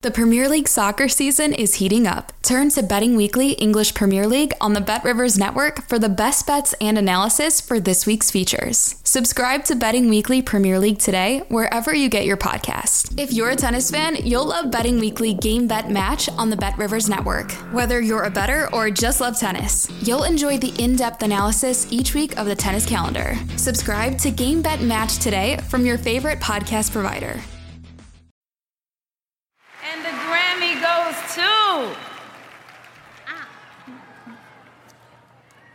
The Premier League soccer season is heating up. Turn to Betting Weekly English Premier League on the BetRivers Network for the best bets and analysis for this week's features. Subscribe to Betting Weekly Premier League today, wherever you get your podcast. If you're a tennis fan, you'll love Betting Weekly Game Bet Match on the BetRivers Network. Whether you're a better or just love tennis, you'll enjoy the in depth analysis each week of the tennis calendar. Subscribe to Game Bet Match today from your favorite podcast provider.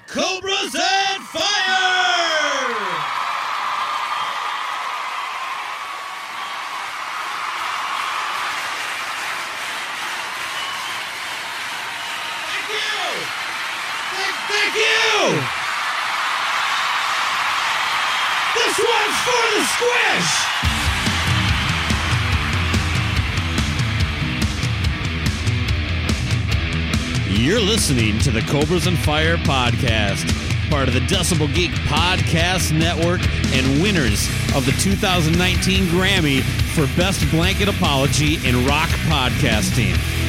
Cobras and Fire! Thank you! Thank, thank you! This one's for the squish! You're listening to the Cobras and Fire podcast, part of the Decibel Geek Podcast Network and winners of the 2019 Grammy for Best Blanket Apology in Rock Podcasting.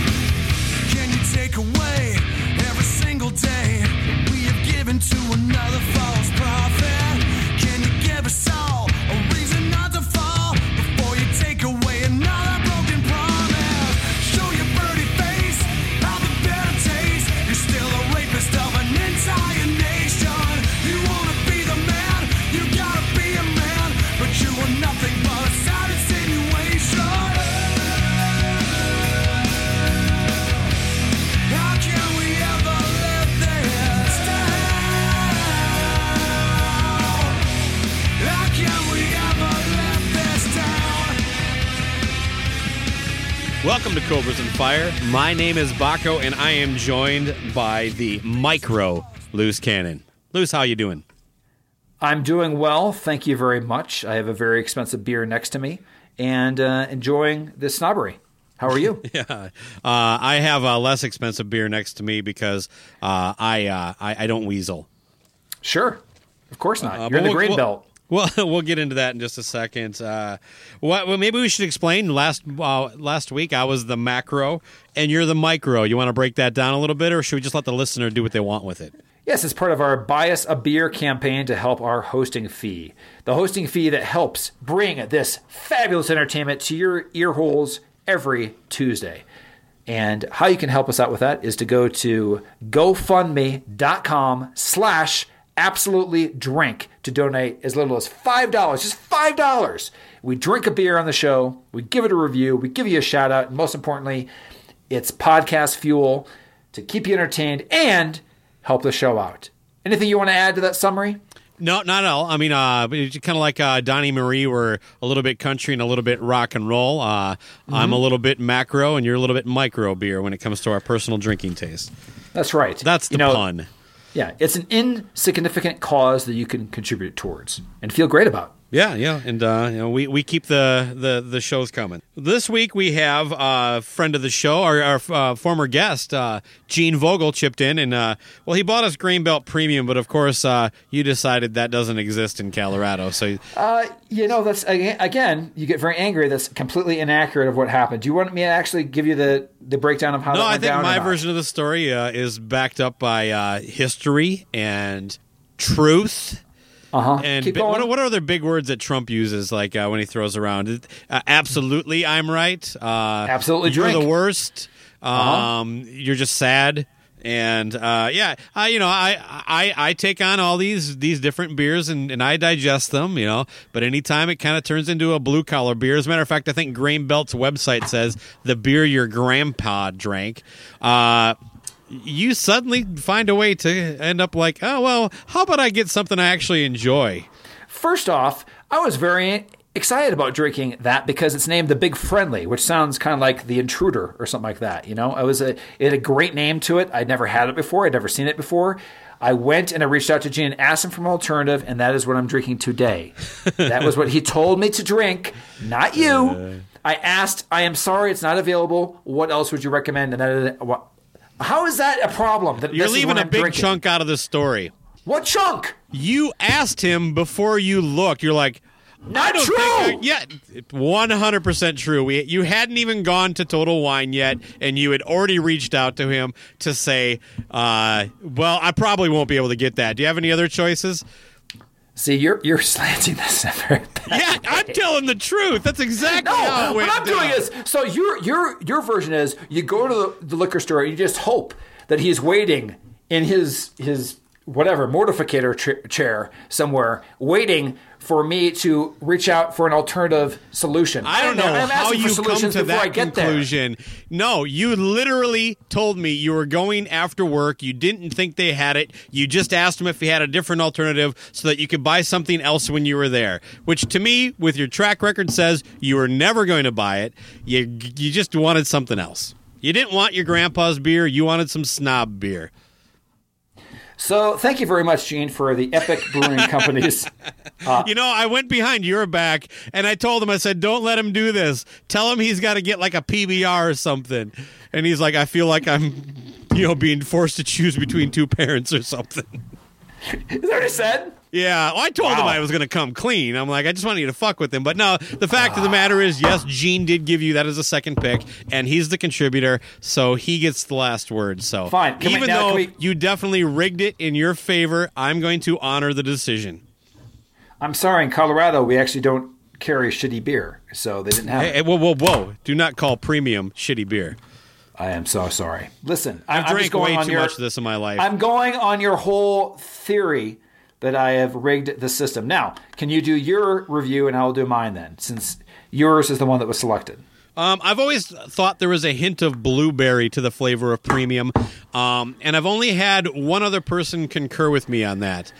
Welcome to Cobras and Fire. My name is Baco, and I am joined by the micro Loose Cannon. Loose, how you doing? I'm doing well, thank you very much. I have a very expensive beer next to me and uh, enjoying this snobbery. How are you? Yeah, uh, I have a less expensive beer next to me because uh, I, uh, I I don't weasel. Sure, of course not. Uh, You're in the we'll- grain we'll- belt. Well, we'll get into that in just a second. Uh, what, well, maybe we should explain. Last uh, last week, I was the macro, and you're the micro. You want to break that down a little bit, or should we just let the listener do what they want with it? Yes, it's part of our Us a Beer campaign to help our hosting fee. The hosting fee that helps bring this fabulous entertainment to your ear holes every Tuesday. And how you can help us out with that is to go to gofundme.com slash absolutely drink to donate as little as $5. Just $5. We drink a beer on the show, we give it a review, we give you a shout out, and most importantly, it's podcast fuel to keep you entertained and help the show out. Anything you want to add to that summary? No, not at all. I mean, uh, it's kind of like uh, Donny Marie. We're a little bit country and a little bit rock and roll. Uh, I'm a little bit macro, and you're a little bit micro beer when it comes to our personal drinking taste. That's right. That's the You know, pun. Yeah, it's an insignificant cause that you can contribute towards and feel great about. Yeah, yeah, and uh, you know, we we keep the, the the shows coming. This week we have a friend of the show, our, our uh, former guest, uh, Gene Vogel, chipped in, and uh, well, he bought us Grain Belt Premium, but of course, uh, you decided that doesn't exist in Colorado, so Uh, you know, that's again, again, you get very angry. That's completely inaccurate of what happened. Do you want me to actually give you the the breakdown of how no, I think my version of the story uh, is backed up by uh, history and truth. Uh-huh. And Keep bi- going. what are other big words that Trump uses, like uh, when he throws around? Uh, absolutely, I'm right. Uh, Absolutely you're drink. the worst. Um, Uh-huh. You're just sad. And uh, yeah, I you know I, I I take on all these these different beers and, and I digest them, you know. But anytime it kind of turns into a blue collar beer, as a matter of fact, I think Grain Belt's website says the beer your grandpa drank. Uh, you suddenly find a way to end up like, oh well, how about I get something I actually enjoy? First off, I was very excited about drinking that because it's named the Big Friendly, which sounds kind of like the Intruder or something like that. You know, I was a it had a great name to it. I'd never had it before. I'd never seen it before. I went and I reached out to Gene and asked him for an alternative, and that is what I'm drinking today. that was what he told me to drink, not you. I asked, I am sorry, it's not available. What else would you recommend? And that, how is that a problem? That You're leaving a I'm big drinking? chunk out of the story. What chunk? You asked him before you looked. You're like, Not I don't true. think I- yeah, 100% true. We, you hadn't even gone to Total Wine yet, and you had already reached out to him to say, uh, well, I probably won't be able to get that. Do you have any other choices? See, you're you're slanting this in a very bad Yeah, I'm telling the truth. That's exactly No, how it what I'm doing down. is so your your your version is you go to the, the liquor store and you just hope that he's waiting in his his whatever mortificator ch- chair somewhere, waiting for me to reach out for an alternative solution. I don't know I'm how you come to that get there. conclusion. No, you literally told me you were going after work. You didn't think they had it. You just asked them if he had a different alternative so that you could buy something else when you were there. Which to me, with your track record, says you were never going to buy it. You you just wanted something else. You didn't want your grandpa's beer. You wanted some snob beer. So thank you very much, Gene, for the Epic Brewing Company's. Uh, You know, I went behind your back and I told him, I said, don't let him do this. Tell him he's got to get like a PBR or something. And he's like, I feel like I'm, you know, being forced to choose between two parents or something. Is that what he said? Yeah, well, I told him I was going to come clean. I'm like, I just wanted you to fuck with him. But no, the fact of the matter is, yes, Gene did give you that as a second pick, and he's the contributor, so he gets the last word. So Fine. Can we- even now though we- you definitely rigged it in your favor, I'm going to honor the decision. I'm sorry. In Colorado, we actually don't carry shitty beer, so they didn't have Hey, whoa, whoa, whoa! Do not call premium shitty beer. I am so sorry. Listen, I, just drank way too your, much of this in my life. I'm going on your whole theory that I have rigged the system. Now, can you do your review and I'll do mine then, since yours is the one that was selected. Um, I've always thought there was a hint of blueberry to the flavor of premium, um, and I've only had one other person concur with me on that.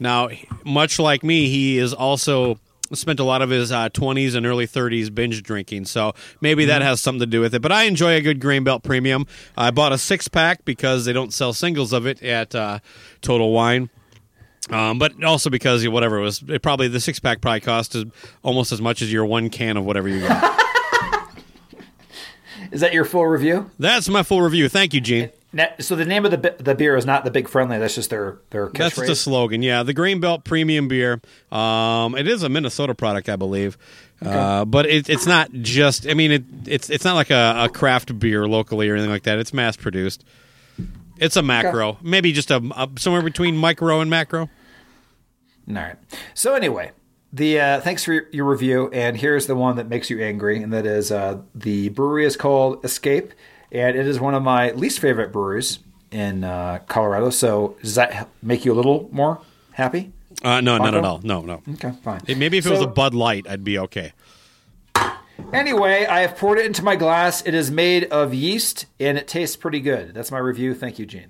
Now, much like me, he is also spent a lot of his uh, 20s and early 30s binge drinking, so maybe that has something to do with it. But I enjoy a good Grain Belt Premium. I bought a six pack because they don't sell singles of it at uh, Total Wine. Um, but also because whatever it was, it probably the six pack probably cost as, almost as much as your one can of whatever you got. Is that your full review? That's my full review. Thank you, Gene. Now, so the name of the the beer is not the Big Friendly. That's just their their That's catchphrase. the slogan. Yeah, the Grain Belt Premium Beer. Um, it is a Minnesota product, I believe. Uh, but it, it's not just. I mean, it, it's it's not like a, a craft beer locally or anything like that. It's mass produced. It's a macro, maybe just a, a somewhere between micro and macro. All right. So anyway, the uh, thanks for your, review, and here's the one that makes you angry, and that is uh, the brewery is called Escape, and it is one of my least favorite breweries in uh, Colorado. So does that make you a little more happy? Uh, no, not at all. No, no. Okay, fine. Maybe if it was a Bud Light, I'd be okay. Anyway, I have poured it into my glass. It is made of yeast, and it tastes pretty good. That's my review. Thank you, Gene.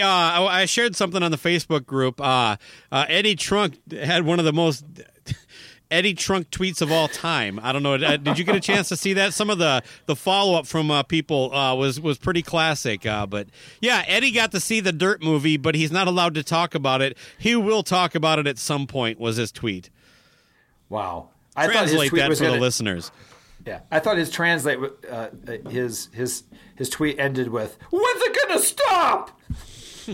Hey, uh, I, I shared something on the Facebook group. Uh, uh, Eddie Trunk had one of the most Eddie Trunk tweets of all time. I don't know. uh, Did you get a chance to see that? Some of the the follow up from uh, people uh, was was pretty classic. Uh, but yeah, Eddie got to see the Dirt movie, but he's not allowed to talk about it. He will talk about it at some point. Was his tweet? Wow. I thought his Translate tweet that was for the gonna- listeners. Yeah, I thought his translate uh, his his his tweet ended with "When's it gonna stop?"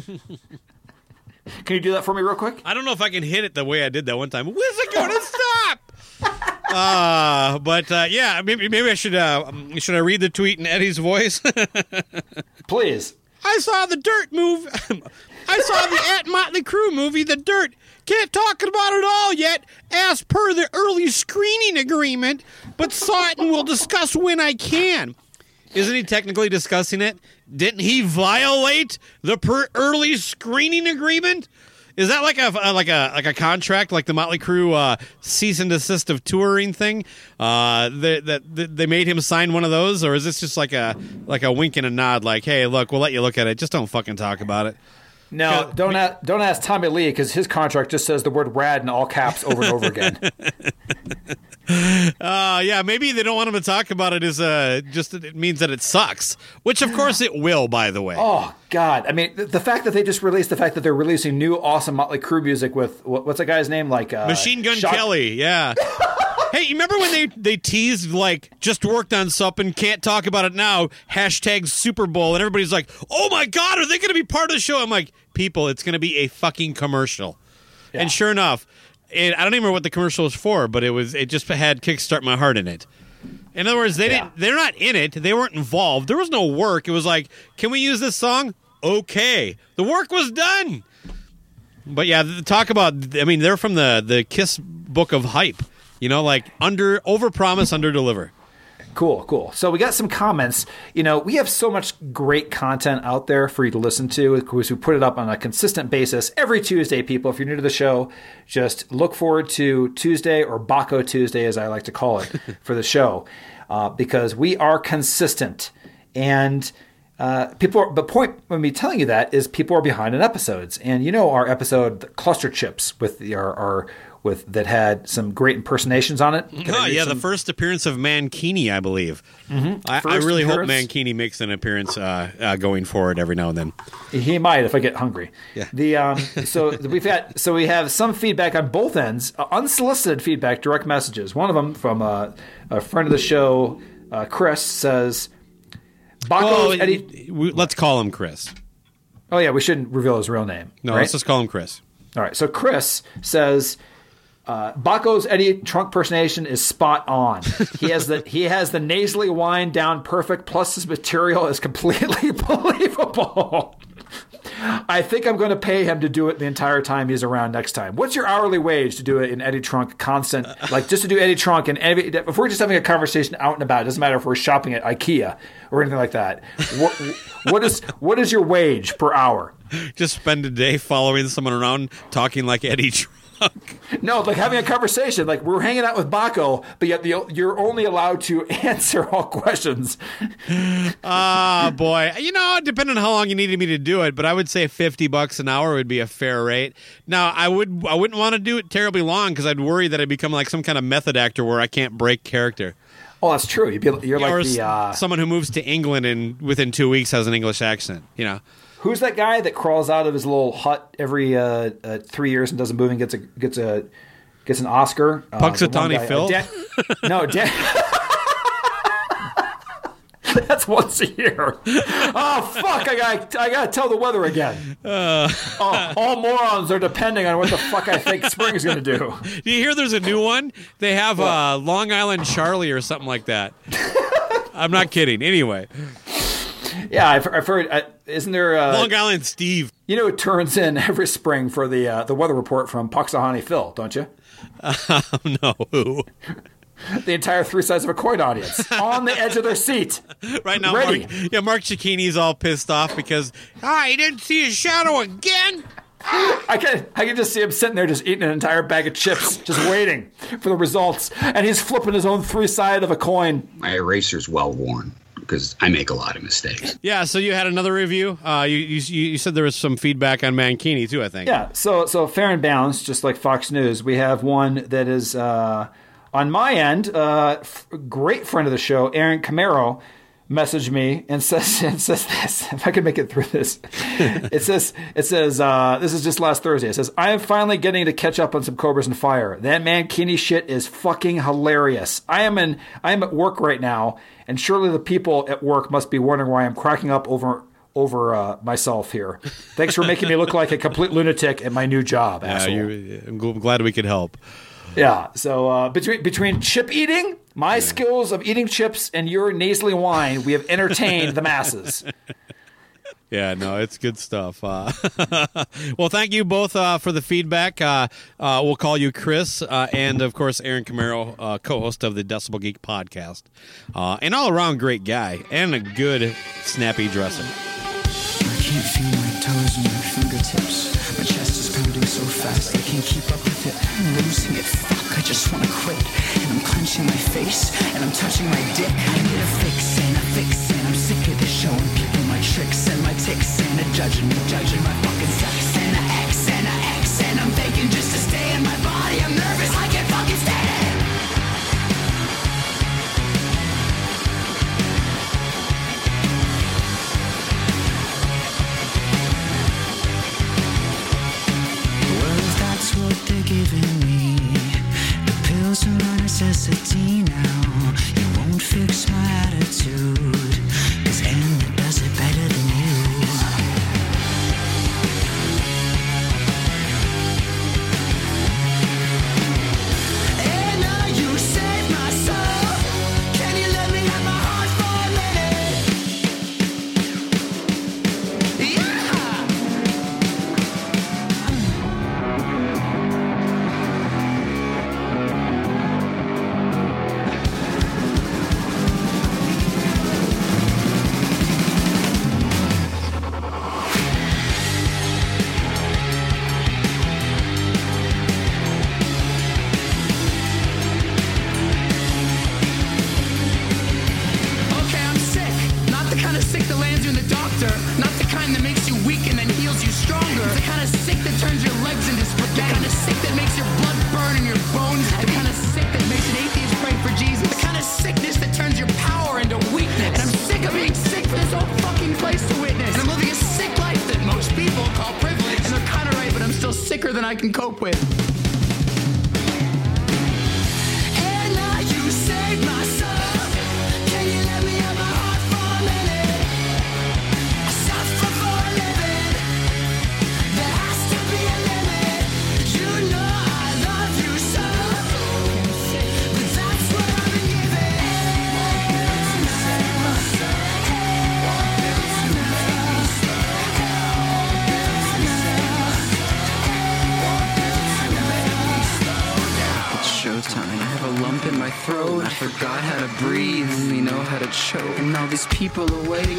Can you do that for me real quick? I don't know if I can hit it the way I did that one time. When's it going to stop? Uh, but uh, yeah, maybe, maybe I should uh, should I read the tweet in Eddie's voice? Please. I saw the Dirt move. I saw the At Motley Crue movie, The Dirt. Can't talk about it all yet, as per the early screening agreement, but saw it and will discuss when I can. Isn't he technically discussing it? Didn't he violate the per early screening agreement? Is that like a like a like a contract, like the Motley Crue uh, cease and desist of touring thing? Uh, that, that they made him sign one of those, or is this just like a like a wink and a nod? Like, hey, look, we'll let you look at it. Just don't fucking talk about it. No, don't ask, don't ask Tommy Lee because his contract just says the word "rad" in all caps over and over again. Uh, yeah, maybe they don't want him to talk about it. Is uh, just that it means that it sucks, which of course it will. By the way, oh God! I mean, the, the fact that they just released the fact that they're releasing new awesome Motley Crue music with what, what's that guy's name? Like uh, Machine Gun Shock- Kelly, yeah. hey, you remember when they they teased like just worked on something, can't talk about it now. Hashtag Super Bowl, and everybody's like, "Oh my God, are they going to be part of the show?" I'm like, people, it's going to be a fucking commercial. And sure enough, it, I don't even remember what the commercial was for, but it was it just had "Kickstart My Heart" in it. In other words, they Yeah. didn't. They're not in it. They weren't involved. There was no work. It was like, can we use this song? Okay, the work was done. But yeah, talk about. I mean, they're from the the Kiss book of hype. You know, like under over promise, under deliver. Cool, cool. So we got some comments. You know, we have so much great content out there for you to listen to. because we put it up on a consistent basis every Tuesday. People, if you're new to the show, just look forward to Tuesday or Baco Tuesday, as I like to call it, for the show, uh, because we are consistent and. Uh, people, are, the point of me telling you that is people are behind in episodes, and you know our episode cluster chips with the, our, our with that had some great impersonations on it. Can Oh yeah, some- the first appearance of Mankini, I believe. Mm-hmm. I, I really hope. Mankini makes an appearance uh, uh, going forward every now and then. He might if I get hungry. Yeah. The um, so we've had so we have some feedback on both ends, uh, unsolicited feedback, direct messages. One of them from uh, a friend of the show, uh, Chris says, "Baco's Oh, Eddie." we- let's call him Chris. Oh yeah, we shouldn't reveal his real name. No, right? let's just call him Chris. All right. So Chris says. Uh, Baco's Eddie Trunk personation is spot on. He has the he has the nasally whine down perfect. Plus, his material is completely believable. I think I'm going to pay him to do it the entire time he's around next time. What's your hourly wage to do it in Eddie Trunk constant, like just to do Eddie Trunk and every, if we're just having a conversation out and about, it doesn't matter if we're shopping at IKEA or anything like that. What, what is what is your wage per hour? Just spend a day following someone around talking like Eddie Trunk. No, like having a conversation. Like we're hanging out with Baco, but yet the, you're only allowed to answer all questions. Ah, boy. You know, depending on how long you needed me to do it, but I would say 50 bucks an hour would be a fair rate. Now, I would I wouldn't want to do it terribly long cuz I'd worry that I'd become like some kind of method actor where I can't break character. Oh, that's true. You'd be, you're like the uh, someone who moves to England and within 2 weeks has an English accent, you know. Who's that guy that crawls out of his little hut every uh, uh, three years and doesn't move and gets a gets a gets an Oscar? Uh, Punxsutawney uh, Phil? Dan- no, Dan. That's once a year. Oh fuck! I got I got to tell the weather again. Uh. Oh, all morons are depending on what the fuck I think spring is going to do. Do you hear there's a new one? They have uh, Long Island Charlie or something like that. I'm not kidding. Anyway, Yeah, I've, I've heard. Uh, isn't there? Uh, Long Island Steve. you know, it turns in every spring for the uh, the weather report from Punxsutawney Phil, don't you? no, who? The entire three sides of a coin audience on the edge of their seat. Right now, Ready. Mark, yeah, Mark Cicchini's all pissed off because ah, didn't see his shadow again. I can I can just see him sitting there, just eating an entire bag of chips, just waiting for the results, and he's flipping his own three side of a coin. My eraser's well worn. Because I make a lot of mistakes. Yeah, so you had another review. Uh, you, you you said there was some feedback on Mankini too. I think. Yeah, so so fair and balanced, just like Fox News, we have one that is uh, on my end. Uh, f- great friend of the show, Aaron Camaro, messaged me and says and says this. If I can make it through this, it says it says uh, this is just last Thursday. It says I am finally getting to catch up on some Cobras and Fire. That Mankini shit is fucking hilarious. I am in I am at work right now, and surely the people at work must be wondering why I'm cracking up over over uh, myself here. Thanks for making me look like a complete lunatic at my new job. Yeah, asshole. you, I'm glad we could help. Yeah. So uh, between between chip eating, my skills of eating chips, and your nasally wine, we have entertained the masses. Yeah, no, it's good stuff. Uh, well, thank you both uh, for the feedback. Uh, uh, we'll call you Chris, uh, and of course, Aaron Camaro, uh, co-host of the Decibel Geek podcast, uh, an all-around great guy and a good snappy dresser. I can't feel my toes and my fingertips. My chest is pounding so fast I can't keep up with it. I'm losing it. Fuck, I just wanna quit. And I'm clenching my face and I'm touching my dick. I need a fix and a fix and I'm sick of this showing people my tricks and my ticks and a judging me, judging my fucking necessity now. You won't fix my attitude, cause Anna does it better than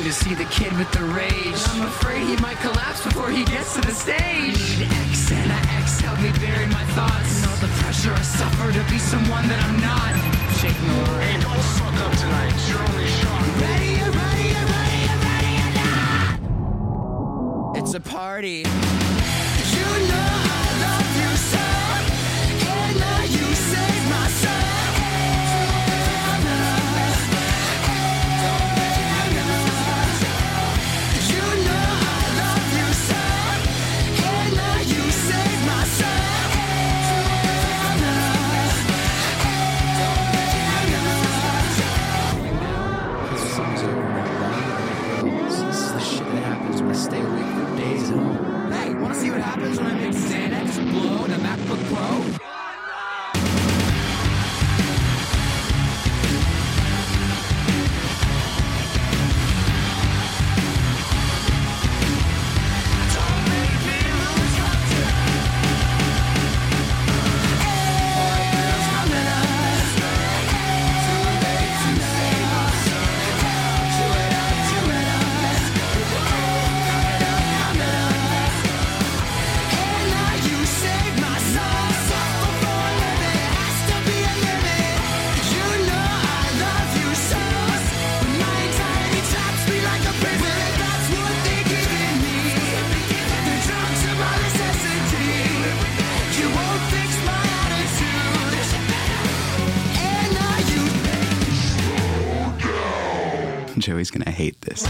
to see the kid with the this.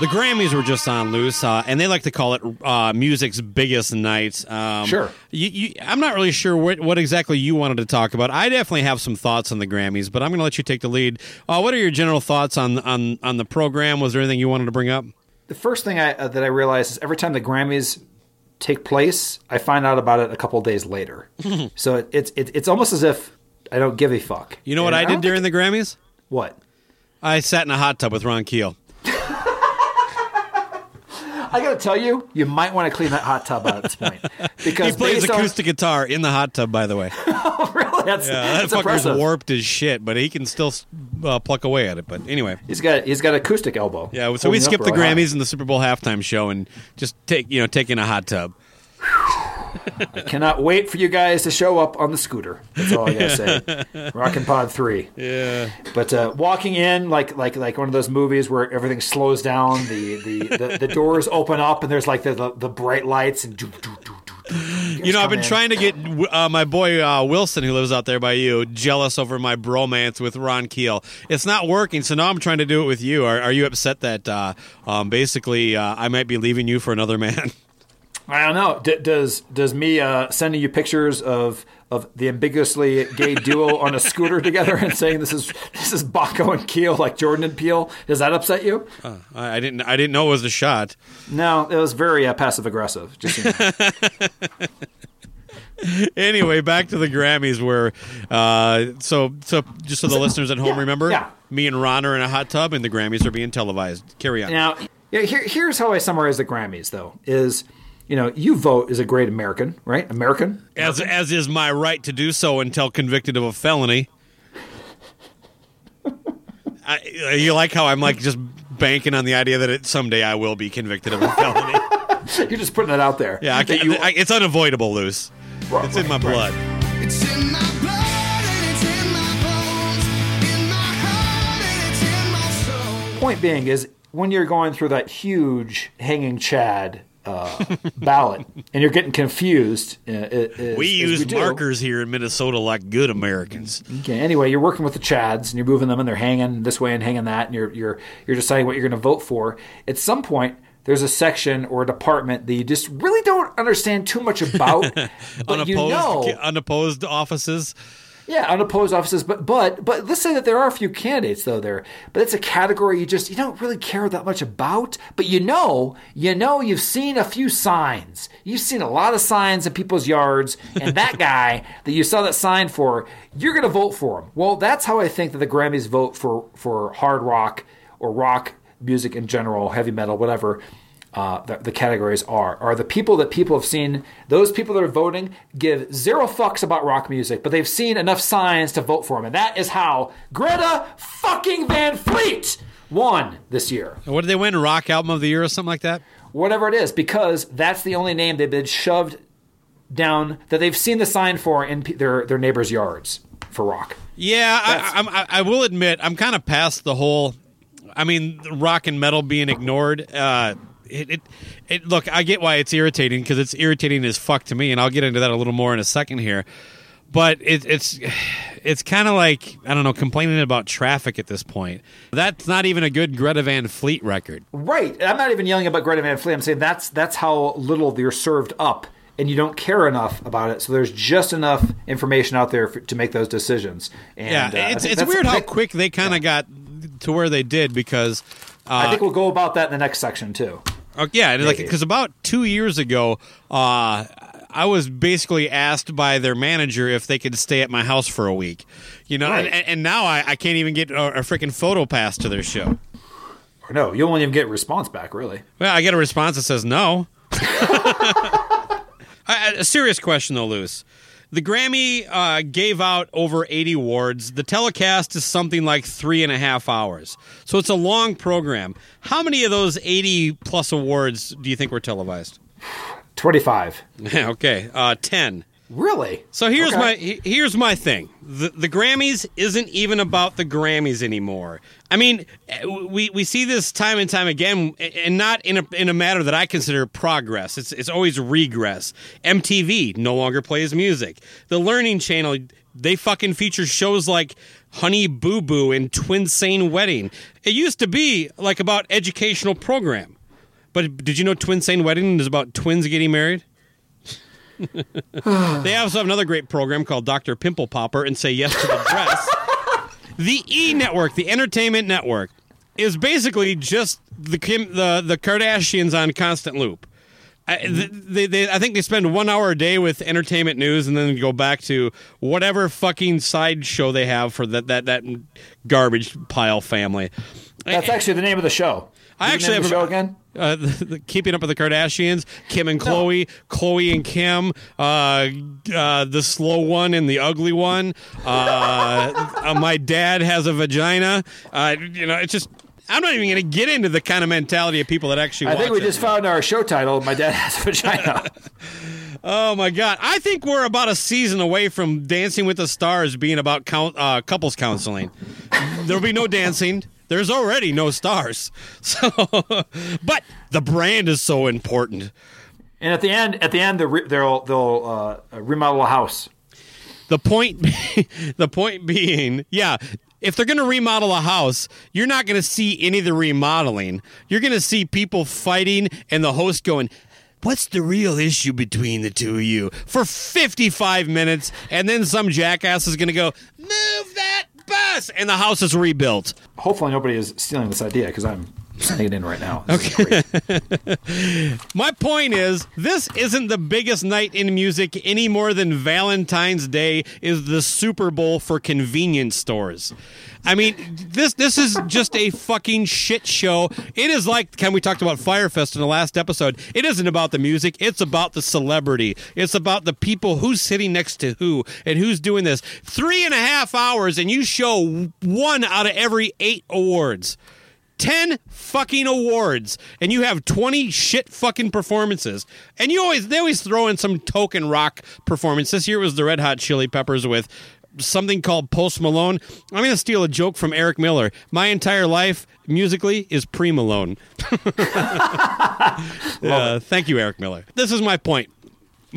The Grammys were just on loose, uh, and they like to call it uh, music's biggest night. Um, Sure. You, you, I'm not really sure what, what exactly you wanted to talk about. I definitely have some thoughts on the Grammys, but I'm going to let you take the lead. Uh, what are your general thoughts on, on on the program? Was there anything you wanted to bring up? The first thing I, uh, that I realized is every time the Grammys take place, I find out about it a couple days later. so it, it's it, it's almost as if I don't give a fuck. You know what And I did during think- the Grammys? what? I sat in a hot tub with Ron Keel. I got to tell you, you might want to clean that hot tub out at this point because He plays based on- acoustic guitar in the hot tub, by the way. really, that's, Yeah, that that's fucker's impressive. warped as shit, but he can still uh, pluck away at it. But anyway. He's got he's got acoustic elbow. Yeah, so we skipped the really high. Grammys and the Super Bowl halftime show and just take you know take in a hot tub. Cannot wait for you guys to show up on the scooter. That's all I gotta say. Rockin' Pod Three. Yeah. But uh, walking in like like like one of those movies where everything slows down, the the, the, the doors open up and there's like the the, the bright lights and. doo, doo, doo, doo. You know, I've been in. trying to get uh, my boy uh, Wilson, who lives out there by you, jealous over my bromance with Ron Keel. It's not working, so now I'm trying to do it with you. Are, are you upset that uh, um, basically uh, I might be leaving you for another man? I don't know. D- does does me uh, sending you pictures of of the ambiguously gay duo on a scooter together and saying this is this is Baco and Keel like Jordan and Peele does that upset you? I, I didn't. I didn't know it was a shot. No, it was very uh, passive aggressive. Just you know. Anyway, back to the Grammys, where uh, so so just so the listeners at home Yeah, remember, yeah. me and Ron are in a hot tub, and the Grammys are being televised. Carry on. now, yeah, here, here's how I summarize the Grammys. Though is you know you vote as a great American, right? American. as as is my right to do so until convicted of a felony. I, uh, you like how I'm like just banking on the idea that it, someday I will be convicted of a felony. You're just putting that out there. Yeah, I can't, you- I, it's unavoidable, Luce. It's in my blood. It's in my blood and it's in my bones, in my heart and it's in my soul. point being is when you're going through that huge hanging Chad uh, ballot and you're getting confused. Uh, as- We use do. markers here in Minnesota like good Americans. Okay. Anyway, you're working with the Chads and you're moving them and they're hanging this way and hanging that, and you're you're you're deciding what you're going to vote for. At some point, there's a section or a department that you just really don't understand too much about, but Unopposed, you know, unopposed offices. Yeah, unopposed offices. But but but let's say that there are a few candidates though there, but it's a category you just you don't really care that much about. But you know, you know, you've seen a few signs. You've seen a lot of signs in people's yards, and that guy that you saw that sign for, you're going to vote for him. Well, that's how I think that the Grammys vote for for hard rock or rock music in general, heavy metal, whatever uh, the, the categories are are the people that people have seen. Those people that are voting give zero fucks about rock music, but they've seen enough signs to vote for him, and that is how Greta fucking Van Fleet won this year. What did they win? Rock album of the year or something like that? Whatever it is, because that's the only name they've been shoved down that they've seen the sign for in their their neighbors' yards for rock. Yeah, I, I'm- I, I will admit I'm kind of past the whole. I mean, rock and metal being ignored. Uh, it, it, it, look, I get why it's irritating because it's irritating as fuck to me, and I'll get into that a little more in a second here. But it, it's it's kind of like I don't know, complaining about traffic at this point. That's not even a good Greta Van Fleet record. Right. I'm not even yelling about Greta Van Fleet. I'm saying that's that's how little you're served up, and you don't care enough about it. So there's just enough information out there for, to make those decisions. And, yeah, uh, it's think it's weird how quick they kind of got to where they did because. Uh, I think we'll go about that in the next section too. Uh, yeah, and like because about two years ago, uh, I was basically asked by their manager if they could stay at my house for a week. You know, Right. and, and now I, I can't even get a, a freaking photo pass to their show. Or no, you won't even get a response back, really. Well, I get a response that says no. A serious question though, Luce. The Grammy uh, gave out over 80 awards. The telecast is something like three and a half hours. So it's a long program. How many of those 80 plus awards do you think were televised? Twenty-five. okay, uh, 10. Really? So here's Okay. my here's my thing. The the Grammys isn't even about the Grammys anymore. I mean, we we see this time and time again, and not in a in a matter that I consider progress. It's it's always regress. MTV no longer plays music. The Learning Channel they fucking feature shows like Honey Boo Boo and Twin Sane Wedding. It used to be like about educational program, but did you know Twin Sane Wedding is about twins getting married? They also have another great program called Dr. Pimple Popper and Say Yes to the Dress. the E Network, the Entertainment Network, is basically just the Kim, the the Kardashians on constant loop. I, mm-hmm. they, they, I think they spend one hour a day with entertainment news, and then go back to whatever fucking side show they have for that that that garbage pile family. That's eh, eh. actually the name of the show. I actually have a- show again. Uh, the, the Keeping Up with the Kardashians, Kim and Khloé, Khloé and Kim, uh, uh, the slow one and the ugly one. Uh, uh, my dad has a vagina. Uh, you know, it's just. I'm not even going to get into the kind of mentality of people that actually. I think we it. just found our show title. My dad has a vagina. Oh my god! I think we're about a season away from Dancing with the Stars being about count, uh, couples counseling. There'll be no dancing. There's already no stars. So, but the brand is so important. and at the end, at the end, they'll they'll, they'll uh, remodel a house. The point, the point being, yeah. If they're going to remodel a house, you're not going to see any of the remodeling. You're going to see people fighting and the host going, What's the real issue between the two of you? For 55 minutes, and then some jackass is going to go, Move that bus! And the house is rebuilt. Hopefully, nobody is stealing this idea because I'm sending it in right now. This is great. My point is, this isn't the biggest night in music any more than Valentine's Day is the Super Bowl for convenience stores. I mean, this this is just a fucking shit show. It is like can we talked about Fyre Fest in the last episode. It isn't about the music, it's about the celebrity. It's about the people who's sitting next to who and who's doing this. Three and a half hours and you show one out of every eight awards. 10 fucking awards and you have 20 shit fucking performances. And you always they always throw in some token rock performance. This year was the red hot chili peppers with something called post malone. I'm gonna steal a joke from eric miller. My entire life musically is pre malone uh, thank you eric miller. This is my point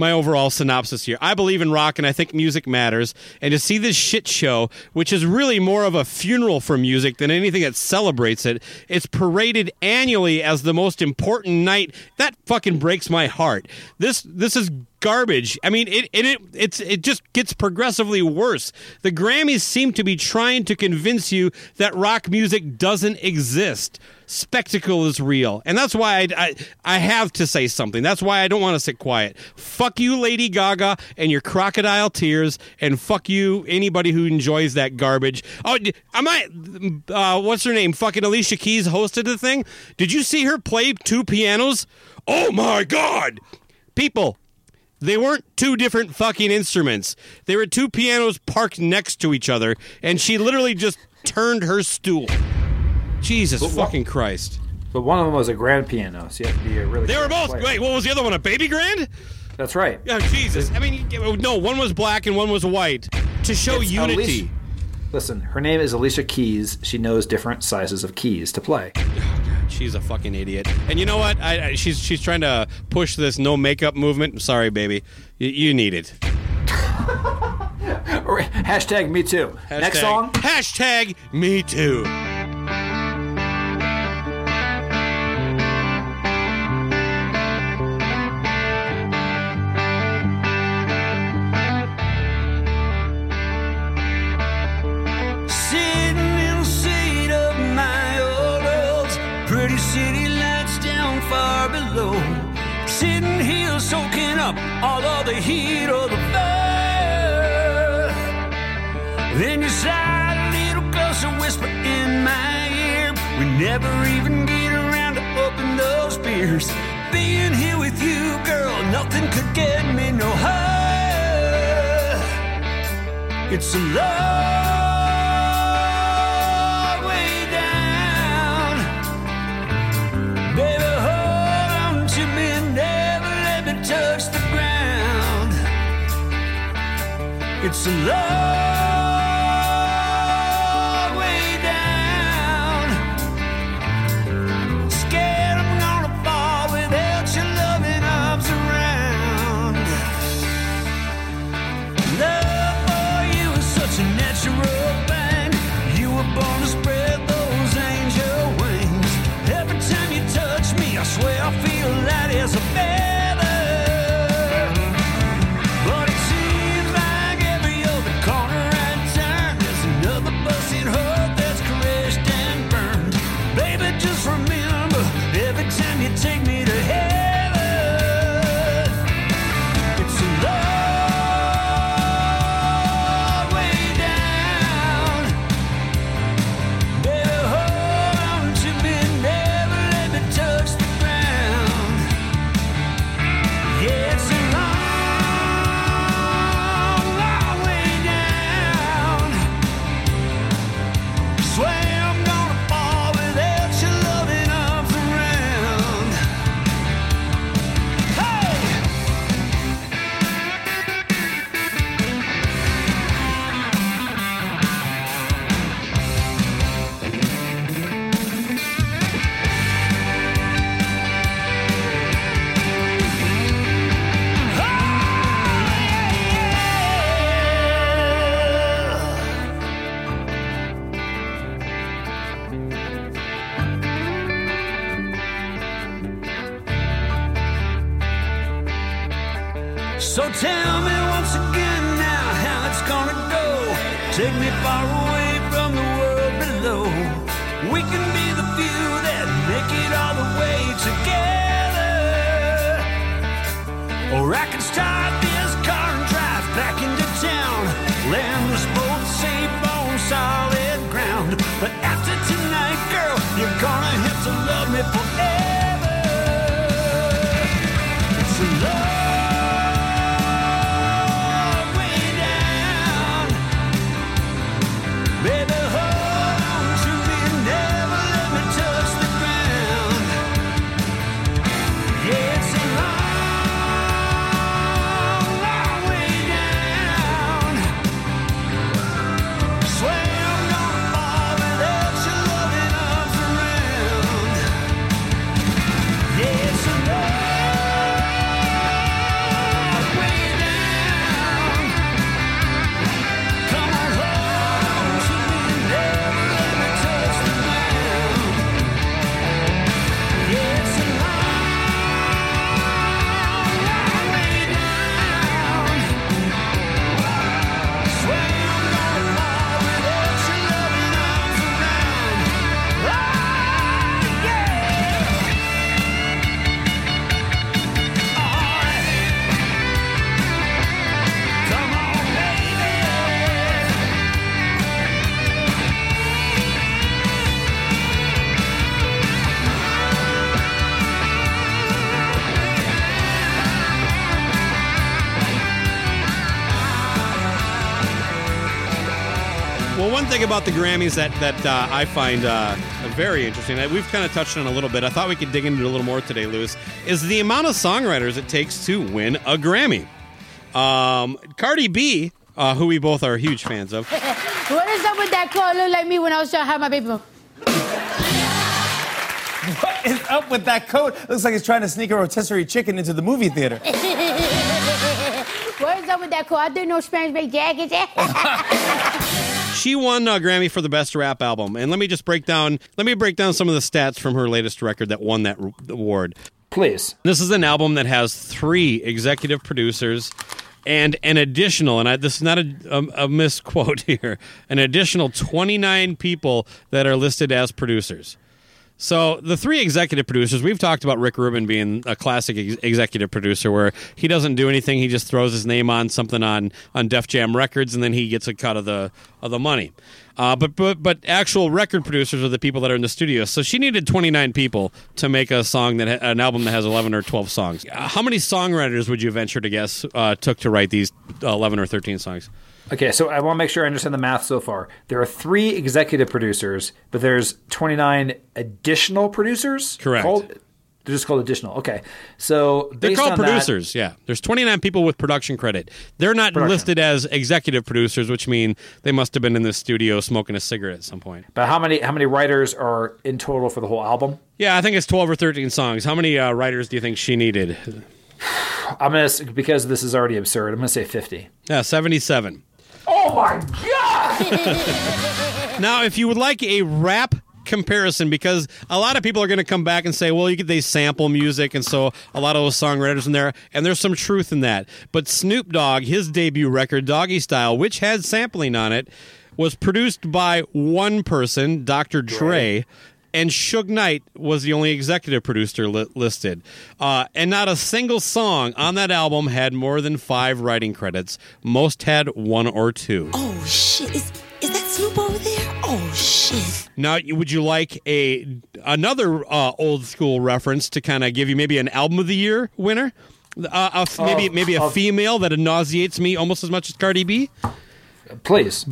my overall synopsis here. I believe in rock and I think music matters. And to see this shit show, which is really more of a funeral for music than anything that celebrates it, it's paraded annually as the most important night. That fucking breaks my heart. This this is garbage. I mean, it it, it it's it just gets progressively worse. The Grammys seem to be trying to convince you that rock music doesn't exist. Spectacle is real, and that's why I, I I have to say something. That's why I don't want to sit quiet. Fuck you, Lady Gaga, and your crocodile tears, and fuck you, anybody who enjoys that garbage. Oh, d- I. Uh, what's her name? Fucking Alicia Keys hosted the thing. Did you see her play two pianos? Oh my god, people! They weren't two different fucking instruments. They were two pianos parked next to each other, and she literally just turned her stool. Jesus fucking Christ. but one of them was a grand piano, so you have to be a really. They were both. player. Wait, what was the other one? A baby grand? That's right. Oh, Jesus. I mean, no, one was black and one was white to show It's unity. Listen, her name is Alicia Keys. She knows different sizes of keys to play. Oh, she's a fucking idiot. And you know what? I, I, she's she's trying to push this no makeup movement. I'm sorry, baby. You, you need it. Hashtag me too. Next song. Hashtag me too. Sitting here soaking up all of the heat of the fire. Then you sighed a little closer, whisper in my ear. We never even get around to open those beers. Being here with you, girl, nothing could get me no higher. It's a long It's a love. Or I can start this car and drive back into town. Land us both safe on solid ground. But after tonight, girl, you're gonna have to love me forever. About the Grammys that that uh, I find uh, very interesting, we've kind of touched on a little bit. I thought we could dig into it a little more today, Lewis, is the amount of songwriters it takes to win a Grammy. Um, Cardi B, uh, who we both are huge fans of, What is up with that coat? Look like me when I was trying to have my baby. What is up with that coat? Looks like he's trying to sneak a rotisserie chicken into the movie theater. What is up with that coat? I didn't know Spanx make jackets. she won a Grammy for the best rap album. And let me just break down. Let me break down some of the stats from her latest record that won that award. Please. This is an album that has three executive producers and an additional, and I, this is not a, a, a misquote here, an additional 29 people that are listed as producers. So the three executive producers, we've talked about Rick Rubin being a classic ex- executive producer where he doesn't do anything, he just throws his name on something on on Def Jam Records and then he gets a cut of the of the money. Uh, but but but actual record producers are the people that are in the studio. So she needed 29 people to make a song that ha- an album that has 11 or 12 songs. Uh, How many songwriters would you venture to guess uh, took to write these 11 or 13 songs? Okay, so I want to make sure I understand the math so far. There are three executive producers, but there's 29 additional producers. Correct. Hold- They're just called additional. Okay, so They're called on that- producers. yeah, there's 29 people with production credit. They're not Production. listed as executive producers, which mean they must have been in the studio smoking a cigarette at some point. but how many how many writers are in total for the whole album? Yeah, I think it's 12 or 13 songs. How many uh, writers do you think she needed? I'm gonna because this is already absurd. I'm gonna say 50. Yeah, 77. Oh my god! Now, if you would like a rap comparison, because a lot of people are going to come back and say, well, you get they sample music, and so a lot of those songwriters in there, and there's some truth in that. But Snoop Dogg, his debut record, Doggy Style, which had sampling on it, was produced by one person, Dr. Dre. And Suge Knight was the only executive producer li- listed. Uh, and not a single song on that album had more than five writing credits. Most had one or two. Oh shit! Is is that Snoop over there? Oh shit! Now, would you like a another uh, old school reference to kind of give you maybe an album of the year winner? Uh, a f- maybe maybe a of- female that nauseates me almost as much as Cardi B. Please.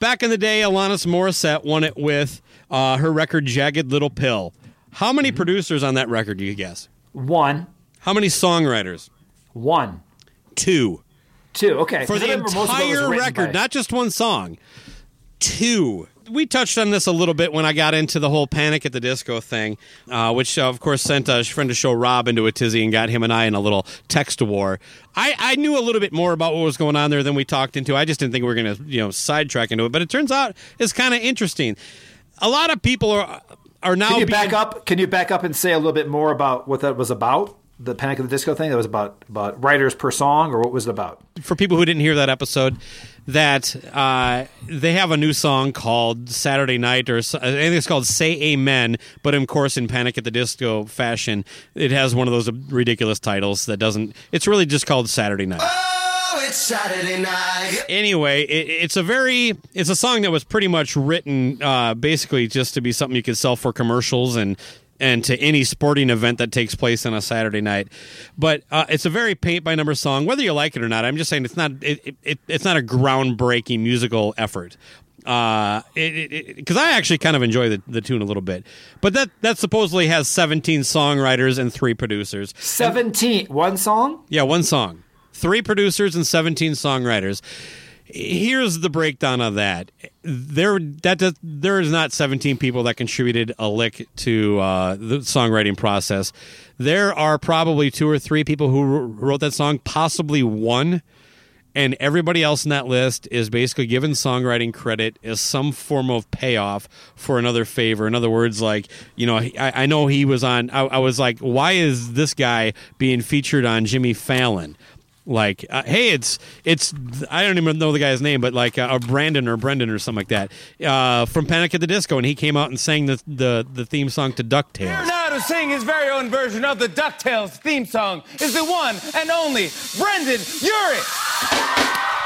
Back in the day, Alanis Morissette won it with uh, her record "Jagged Little Pill." How many Mm-hmm. producers on that record do you guess? One. How many songwriters? One. Two. Two. Okay. For the I remember most of it was entire record, by- not just one song. Two. We touched on this a little bit when I got into the whole Panic at the Disco thing, uh, which uh, of course sent a friend of show Rob into a tizzy and got him and I in a little text war. I, I knew a little bit more about what was going on there than we talked into. I just didn't think we were going to you know sidetrack into it, but it turns out it's kind of interesting. A lot of people are are now Can you being- back up? Can you back up and say a little bit more about what that was about? The Panic at the Disco thing. That was about about writers per song, or what was it about? for people who didn't hear that episode, that uh, they have a new song called Saturday Night, or I think it's called Say Amen, but of course, in Panic at the Disco fashion, it has one of those ridiculous titles that doesn't. It's really just called Saturday Night. It's Saturday night. Anyway, it, it's a very it's a song that was pretty much written uh, basically just to be something you could sell for commercials and and to any sporting event that takes place on a Saturday night. But uh, it's a very paint by number song, whether you like it or not. I'm just saying it's not it, it, it's not a groundbreaking musical effort. Uh, because I actually kind of enjoy the, the tune a little bit, but that that supposedly has 17 songwriters and three producers. Seventeen. One song. Yeah, one song. Three producers and 17 songwriters. Here's the breakdown of that. There that does, there is not 17 people that contributed a lick to uh, the songwriting process. There are probably two or three people who wrote that song, possibly one, and everybody else in that list is basically given songwriting credit as some form of payoff for another favor. In other words, like you know, I, I know he was on. I, I was like, why is this guy being featured on Jimmy Fallon? Like, uh, hey, it's it's I don't even know the guy's name, but like uh, Brandon or Brendan or something like that uh, from Panic at the Disco, and he came out and sang the the, the theme song to Ducktales. Now to sing his very own version of the DuckTales theme song is the one and only Brendon Urie.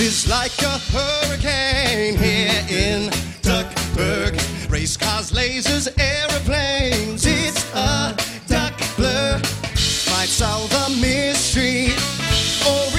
Is like a hurricane here in Duckburg. Race cars, lasers, aeroplanes. It's a duck blur. Might solve the mystery or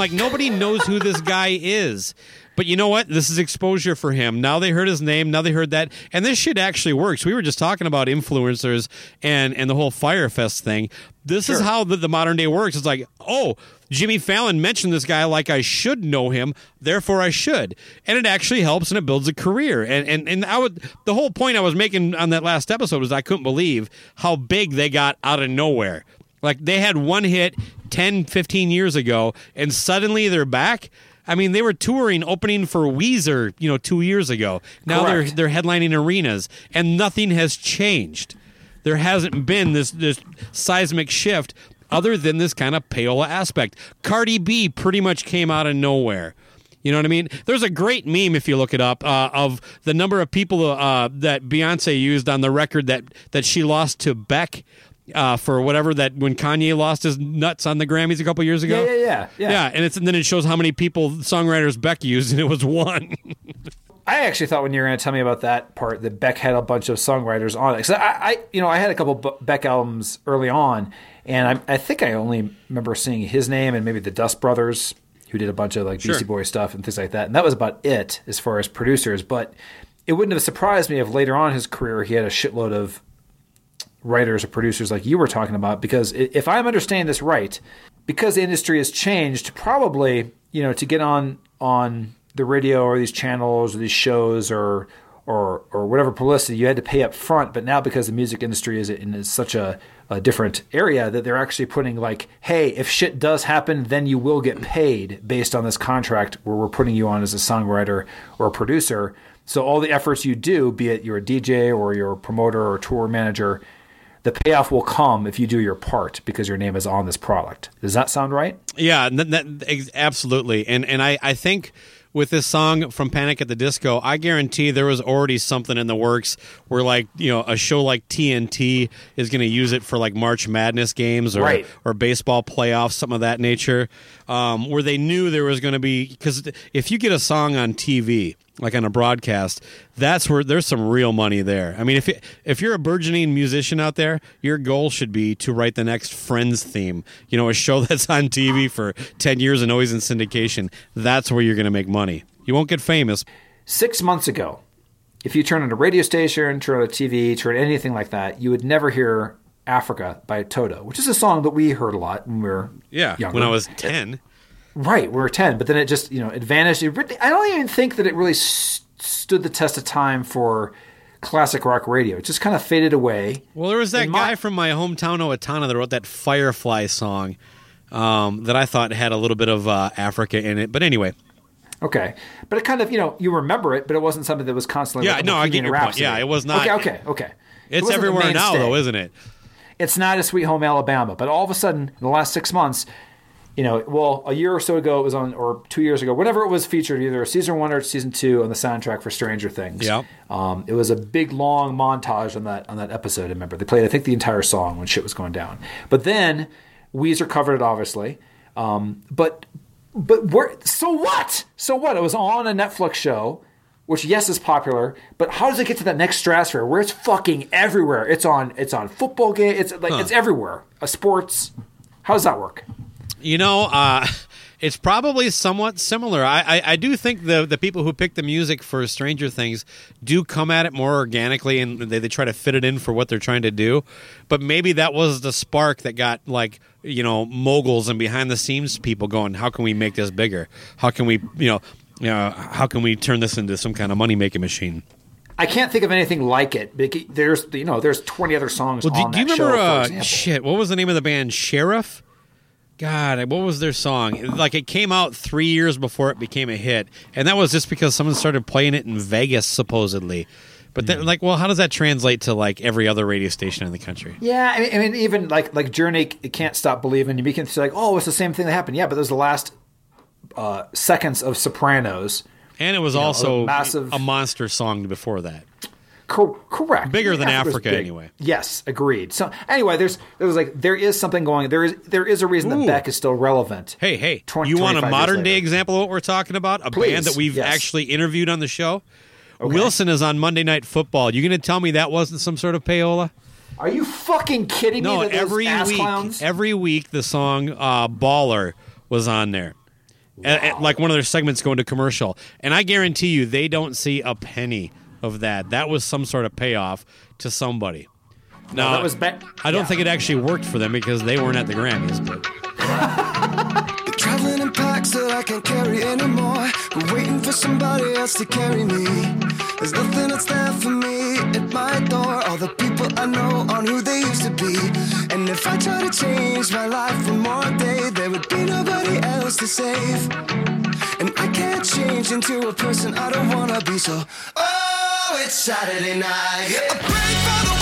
like, nobody knows who this guy is. But you know what? This is exposure for him. Now they heard his name. Now they heard that, and this shit actually works. We were just talking about influencers and and the whole Fyre Fest thing. This is how the, the modern day works. It's like, oh, Jimmy Fallon mentioned this guy like I should know him, therefore I should, and it actually helps and it builds a career. And and and I would the whole point I was making on that last episode was I couldn't believe how big they got out of nowhere. Like they had one hit 10, 15 years ago, and suddenly they're back. I mean, they were touring, opening for Weezer, you know, two years ago. Now Correct. they're they're headlining arenas, and nothing has changed. There hasn't been this this seismic shift, other than this kind of payola aspect. Cardi B pretty much came out of nowhere. You know what I mean? There's a great meme if you look it up uh, of the number of people uh, that Beyonce used on the record that that she lost to Beck uh, for whatever that when Kanye lost his nuts on the Grammys a couple years ago. Yeah, yeah, yeah, yeah. yeah. And it's and then it shows how many people songwriters Beck used, and it was one. I actually thought when you were going to tell me about that part that Beck had a bunch of songwriters on it. Because I, I, you know, I had a couple Beck albums early on, and I, I think I only remember seeing his name and maybe the Dust Brothers, who did a bunch of like Sure. Beastie Boy stuff and things like that. And that was about it as far as producers. But it wouldn't have surprised me if later on in his career he had a shitload of writers or producers like you were talking about because if I'm understanding this right, because the industry has changed, probably you know to get on on the radio or these channels or these shows or or or whatever publicity you had to pay up front, but now because the music industry is in is such a, a different area that they're actually putting like, hey, if shit does happen, then you will get paid based on this contract where we're putting you on as a songwriter or a producer. So all the efforts you do, be it you're a DJ or you're a promoter or tour manager, the payoff will come if you do your part because your name is on this product. Does that sound right? Yeah, that, ex- absolutely. And and I, I think with this song from Panic at the Disco, I guarantee there was already something in the works where like, you know, a show like TNT is going to use it for like March Madness games or Right. or baseball playoffs, something of that nature, um, where they knew there was going to be because if you get a song on TV, like on a broadcast, that's where there's some real money there. I mean, if if you're a burgeoning musician out there, your goal should be to write the next Friends theme. You know, a show that's on TV for ten years and always in syndication. That's where you're going to make money. You won't get famous. Six months ago, if you turn on a radio station, turn on a TV, turn on anything like that, you would never hear Africa by Toto, which is a song that we heard a lot when we were Yeah, younger. when I was ten. Right, we were 10, but then it just, you know, it vanished. It really, I don't even think that it really s- stood the test of time for classic rock radio. It just kind of faded away. Well, there was that my- guy from my hometown, Owatonna, that wrote that Firefly song um, that I thought had a little bit of uh, Africa in it. But anyway, Okay. But it kind of, you know, you remember it, but it wasn't something that was constantly Yeah, like no, I get your point. Yeah, it was not- Okay, okay, okay. It's wasn't everywhere now, though, isn't it? It's not a Sweet Home Alabama, but all of a sudden, in the last six months, you know, well, a year or so ago, it was on, or two years ago, whenever it was featured, either season one or season two on the soundtrack for Stranger Things. Yeah. Um, it was a big long montage on that on that episode. I remember they played, I think, the entire song when shit was going down. But then Weezer covered it, obviously. Um, but but where? So what? So what? It was on a Netflix show, which yes is popular. But how does it get to that next stratosphere where it's fucking everywhere? It's on. It's on football game. It's like Huh. it's everywhere. A sports. How does that work? You know, uh, it's probably somewhat similar. I, I, I do think the the people who pick the music for Stranger Things do come at it more organically, and they, they try to fit it in for what they're trying to do. But maybe that was the spark that got like you know moguls and behind the scenes people going, "How can we make this bigger? How can we you know." You know, how can we turn this into some kind of money making machine? I can't think of anything like it. There's you know there's 20 other songs Well, do, do you remember? show. uh, shit, what was the name of the band? Sheriff. God, what was their song? Like it came out three years before it became a hit, and that was just because someone started playing it in Vegas, supposedly. But Hmm. then, like, well, how does that translate to like every other radio station in the country? Yeah, I mean, I mean, even like like Journey, it can't stop believing. You can say like, oh, it's the same thing that happened. Yeah, but there's the last uh, seconds of Sopranos. And it was know, also a massive- a monster song before that. Cor- correct. Bigger than Africa's Africa, big. anyway. Yes, agreed. So anyway, there's there was like there is something going. There is there is a reason Ooh. that Beck is still relevant. Hey, hey, 20, you want a modern day example of what we're talking about? A Please, band that we've yes. actually interviewed on the show. Wilson is on Monday Night Football. You going to tell me that wasn't some sort of payola? Are you fucking kidding No, me? those every week, clowns? every week the song uh, "Baller" was on there, and, like one of their segments going to commercial. And I guarantee you, they don't see a penny of that. That was some sort of payoff to somebody. Now, that was Beck. I don't think it actually worked for them because they weren't at the Grammys. But Traveling in packs that I can't carry anymore. But waiting for somebody else to carry me. There's nothing that's there for me at my door. All the people I know aren't who they used to be. And if I try to change my life one more day, there would be nobody else to save. And I can't change into a person I don't wanna be. So, oh, it's Saturday night. A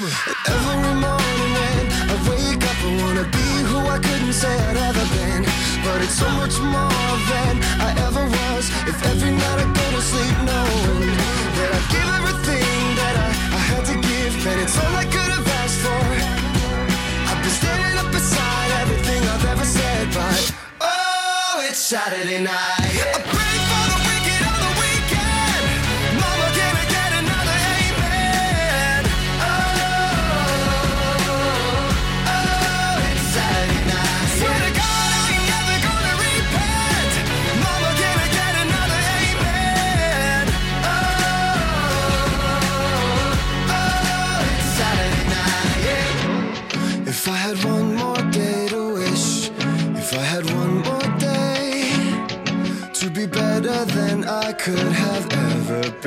Every morning when I wake up, I wanna be who I couldn't say I'd ever been. But it's so much more than I ever was. If every night I go to sleep knowing that I give everything that I, I had to give, and it's all I could have asked for. I've been standing up beside everything I've ever said, but oh, it's Saturday night.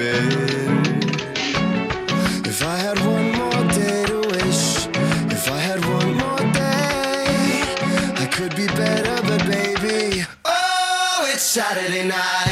Been. If I had one more day to wish, if I had one more day, I could be better, but baby, oh, it's Saturday night.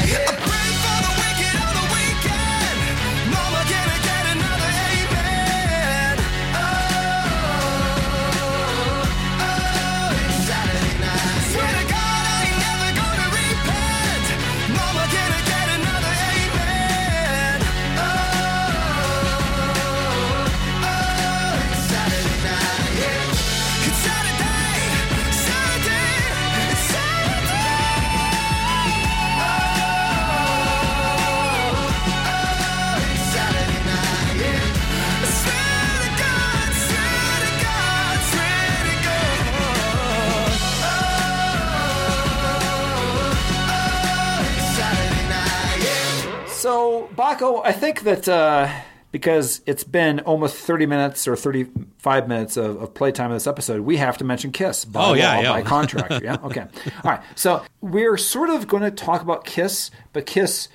I think that uh, because it's been almost 30 minutes or 35 minutes of, of playtime in this episode, we have to mention Kiss by, Oh, yeah, law, yeah. by contract. yeah? Okay. All right. So, we're sort of going to talk about Kiss, but Kiss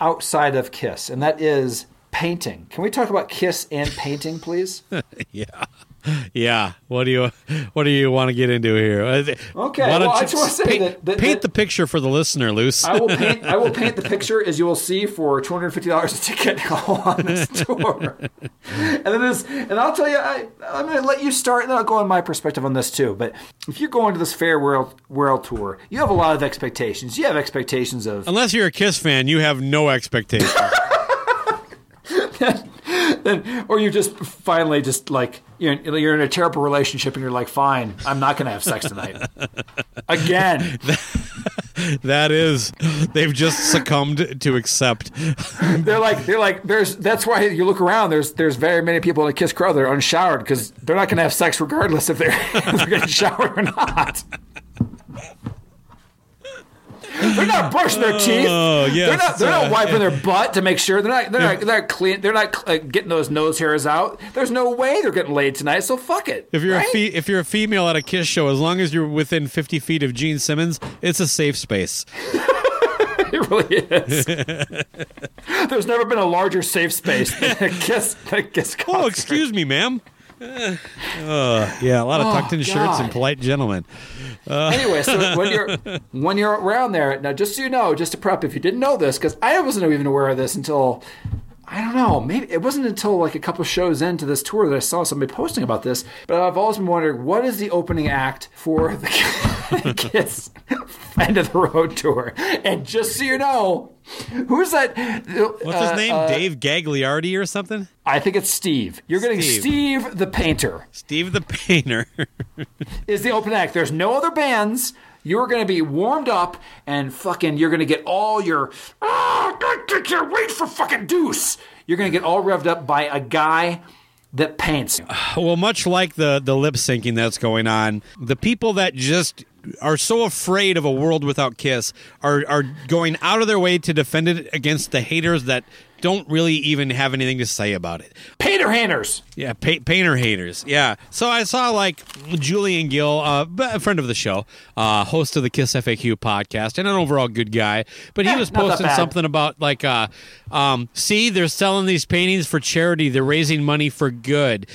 outside of Kiss, and that is painting. Can we talk about Kiss and painting, please? yeah. Yeah. What do you What do you want to get into here? Uh, okay, well, I just wanna say paint, that- that- paint that- the picture for the listener, Luce. I will paint. I will paint the picture as you will see for two hundred fifty dollars a ticket on this tour. and then this, and I'll tell you, I, I'm going to let you start, and then I'll go on my perspective on this too. But if you're going to this fair world world tour, you have a lot of expectations. You have expectations of Unless you're a Kiss fan, you have no expectation. then, or you just finally just like you're you're in a terrible relationship, and you're like, fine, I'm not going to have sex tonight again. that is, they've just succumbed to accept. they're like they're like there's that's why you look around there's there's very many people in a kiss crowd that are unshowered because they're not going to have sex regardless if they're, if they're getting showered or not they're not brushing their teeth Oh, yes, they're not they're uh, not wiping their butt to make sure they're not they're not, they're not clean they're not uh, getting those nose hairs out there's no way they're getting laid tonight so fuck it If you're right? a fe- if you're a female at a Kiss show, as long as you're within 50 feet of Gene Simmons, it's a safe space. it really is there's never been a larger safe space than a kiss than a kiss Oh, excuse me, ma'am. Uh, yeah, a lot of Oh, tucked in shirts and polite gentlemen. Uh, anyway, so when you're when you're around there, now just so you know, just to prep, if you didn't know this, because I wasn't even aware of this until I don't know, maybe it wasn't until like a couple shows into this tour that I saw somebody posting about this. But I've always been wondering what is the opening act for the Kiss end of the road tour. And just so you know, who's that? What's his uh, name? uh, Dave Gagliardi or something? I think it's Steve. You're getting Steve. Steve the Painter. Steve the Painter. is the open act. There's no other bands. You're going to be warmed up and fucking, you're going to get all your, ah, I can't wait for fucking Deuce. You're going to get all revved up by a guy that paints. well, much like the the lip syncing that's going on, the people that just are so afraid of a world without Kiss are are going out of their way to defend it against the haters that don't really even have anything to say about it. Painter haters. Yeah, pa- painter haters. Yeah. So I saw like Julian Gill, uh, a friend of the show, uh, host of the Kiss FAQ podcast, and an overall good guy. But he Eh, was posting something about like, uh, um, see, they're selling these paintings for charity. They're raising money for good.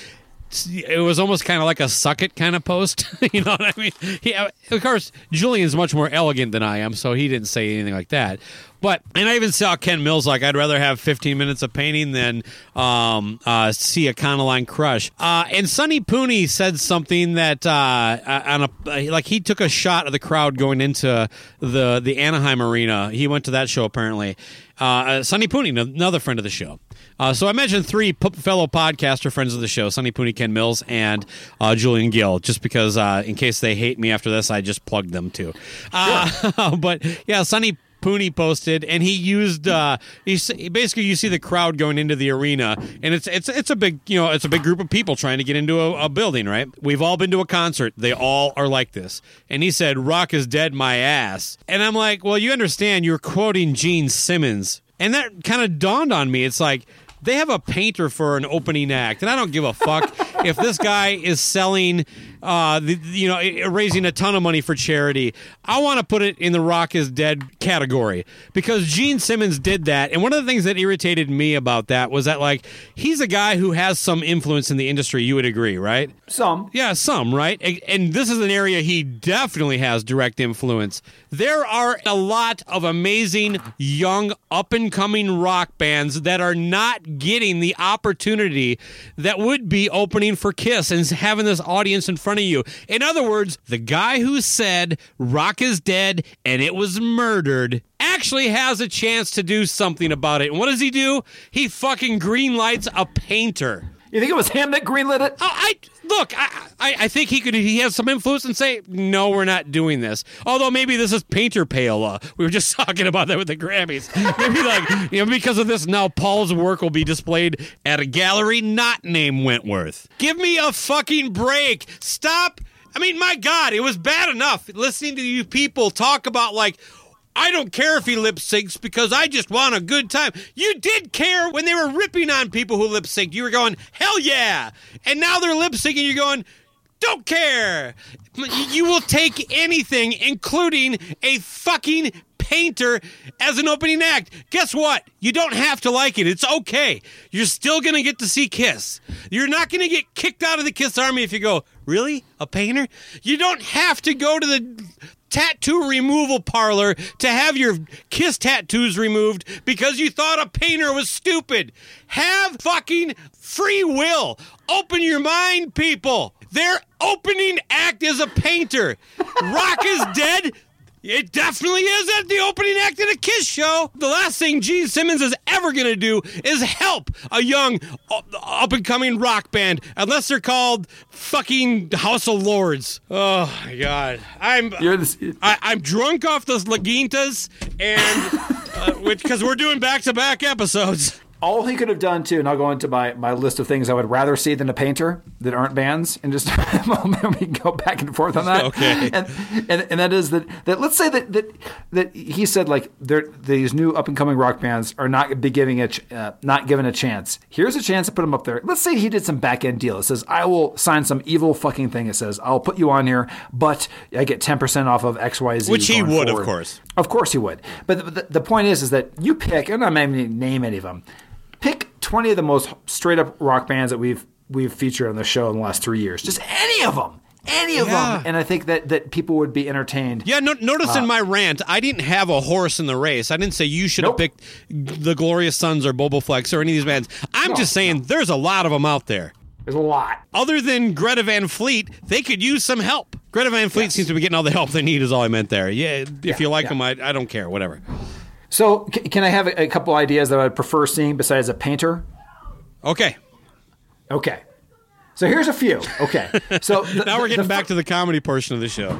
It was almost kind of like a suck it kind of post. you know what I mean? Yeah. Of course, Julian's much more elegant than I am, so he didn't say anything like that. But and I even saw Ken Mills like I'd rather have 15 minutes of painting than um, uh, see a Conaline crush. Uh, and Sonny Pooney said something that uh, uh, on a like he took a shot of the crowd going into the the Anaheim arena. He went to that show apparently. Uh, uh, Sonny Pooney, another friend of the show, Uh, so I mentioned three p- fellow podcaster friends of the show: Sonny Pooney, Ken Mills, and uh, Julian Gill. Just because, uh, in case they hate me after this, I just plugged them too. Uh, but yeah, Sonny. Pooney posted, and he used. Uh, he basically you see the crowd going into the arena, and it's it's it's a big you know it's a big group of people trying to get into a, a building. Right? We've all been to a concert. They all are like this. And he said, "Rock is dead, my ass." And I'm like, well, you understand? You're quoting Gene Simmons, and that kind of dawned on me. It's like they have a painter for an opening act, and I don't give a fuck if this guy is selling, uh, the, you know, raising a ton of money for charity. I want to put it in the Rock is Dead category because Gene Simmons did that, and one of the things that irritated me about that was that like he's a guy who has some influence in the industry. You would agree, right? Some, yeah, some, right? And, and this is an area he definitely has direct influence. There are a lot of amazing young up and coming rock bands that are not getting the opportunity that would be opening for Kiss and having this audience in front of you. In other words, the guy who said rock is dead and it was murdered actually has a chance to do something about it. And what does he do? He fucking green lights a painter. You think it was him that greenlit it? I look. I, I I think he could. He has some influence and say, no, we're not doing this. Although maybe this is painter payola. We were just talking about that with the Grammys. Maybe like you know because of this now, Paul's work will be displayed at a gallery not named Wentworth. Give me a fucking break. Stop. I mean, my God, it was bad enough listening to you people talk about like. I don't care if he lip syncs because I just want a good time. You did care when they were ripping on people who lip sync. You were going, hell yeah. And now they're lip syncing. You're going, don't care. You will take anything, including a fucking painter as an opening act. Guess what? You don't have to like it. It's okay. You're still going to get to see Kiss. You're not going to get kicked out of the Kiss Army if you go, really? A painter? You don't have to go to the tattoo removal parlor to have your kiss tattoos removed because you thought a painter was stupid. Have fucking free will. Open your mind, people. Their opening act is a painter. Rock is dead. It definitely is at the opening act of a Kiss show. The last thing Gene Simmons is ever going to do is help a young up and coming rock band, unless they're called fucking House of Lords. Oh my god, I'm I, I'm drunk off those Lagunitas, and uh, which because we're doing back to back episodes. All he could have done too, and I'll go into my, my list of things I would rather see than a painter that aren't bands, and just we can go back and forth on that. Okay. and and, and that is that, that let's say that that that he said like these new up and coming rock bands are not be giving a ch- uh, not given a chance. Here's a chance to put them up there. Let's say he did some back end deal. It says I will sign some evil fucking thing. It says I'll put you on here, but I get ten percent off of X Y Z. Which he would, of forward. course. Of course he would. But the, the, the point is, is that you pick. I'm not even name any of them. Pick 20 of the most straight up rock bands that we've we've featured on the show in the last three years. Just any of them, any of Yeah. them, and I think that that people would be entertained. Yeah, no, notice Uh, in my rant, I didn't have a horse in the race. I didn't say you should have picked the Glorious Sons or Bobaflex or any of these bands. I'm just saying there's a lot of them out there. There's a lot. Other than Greta Van Fleet, they could use some help. Greta Van Fleet seems to be getting all the help they need. Is all I meant there. Yeah, if you like yeah. them, I, I don't care. Whatever. So c- can I have a, a couple ideas that I'd prefer seeing besides a painter? Okay. Okay. So here's a few. Okay. So the- now we're getting the back to the comedy portion of the show.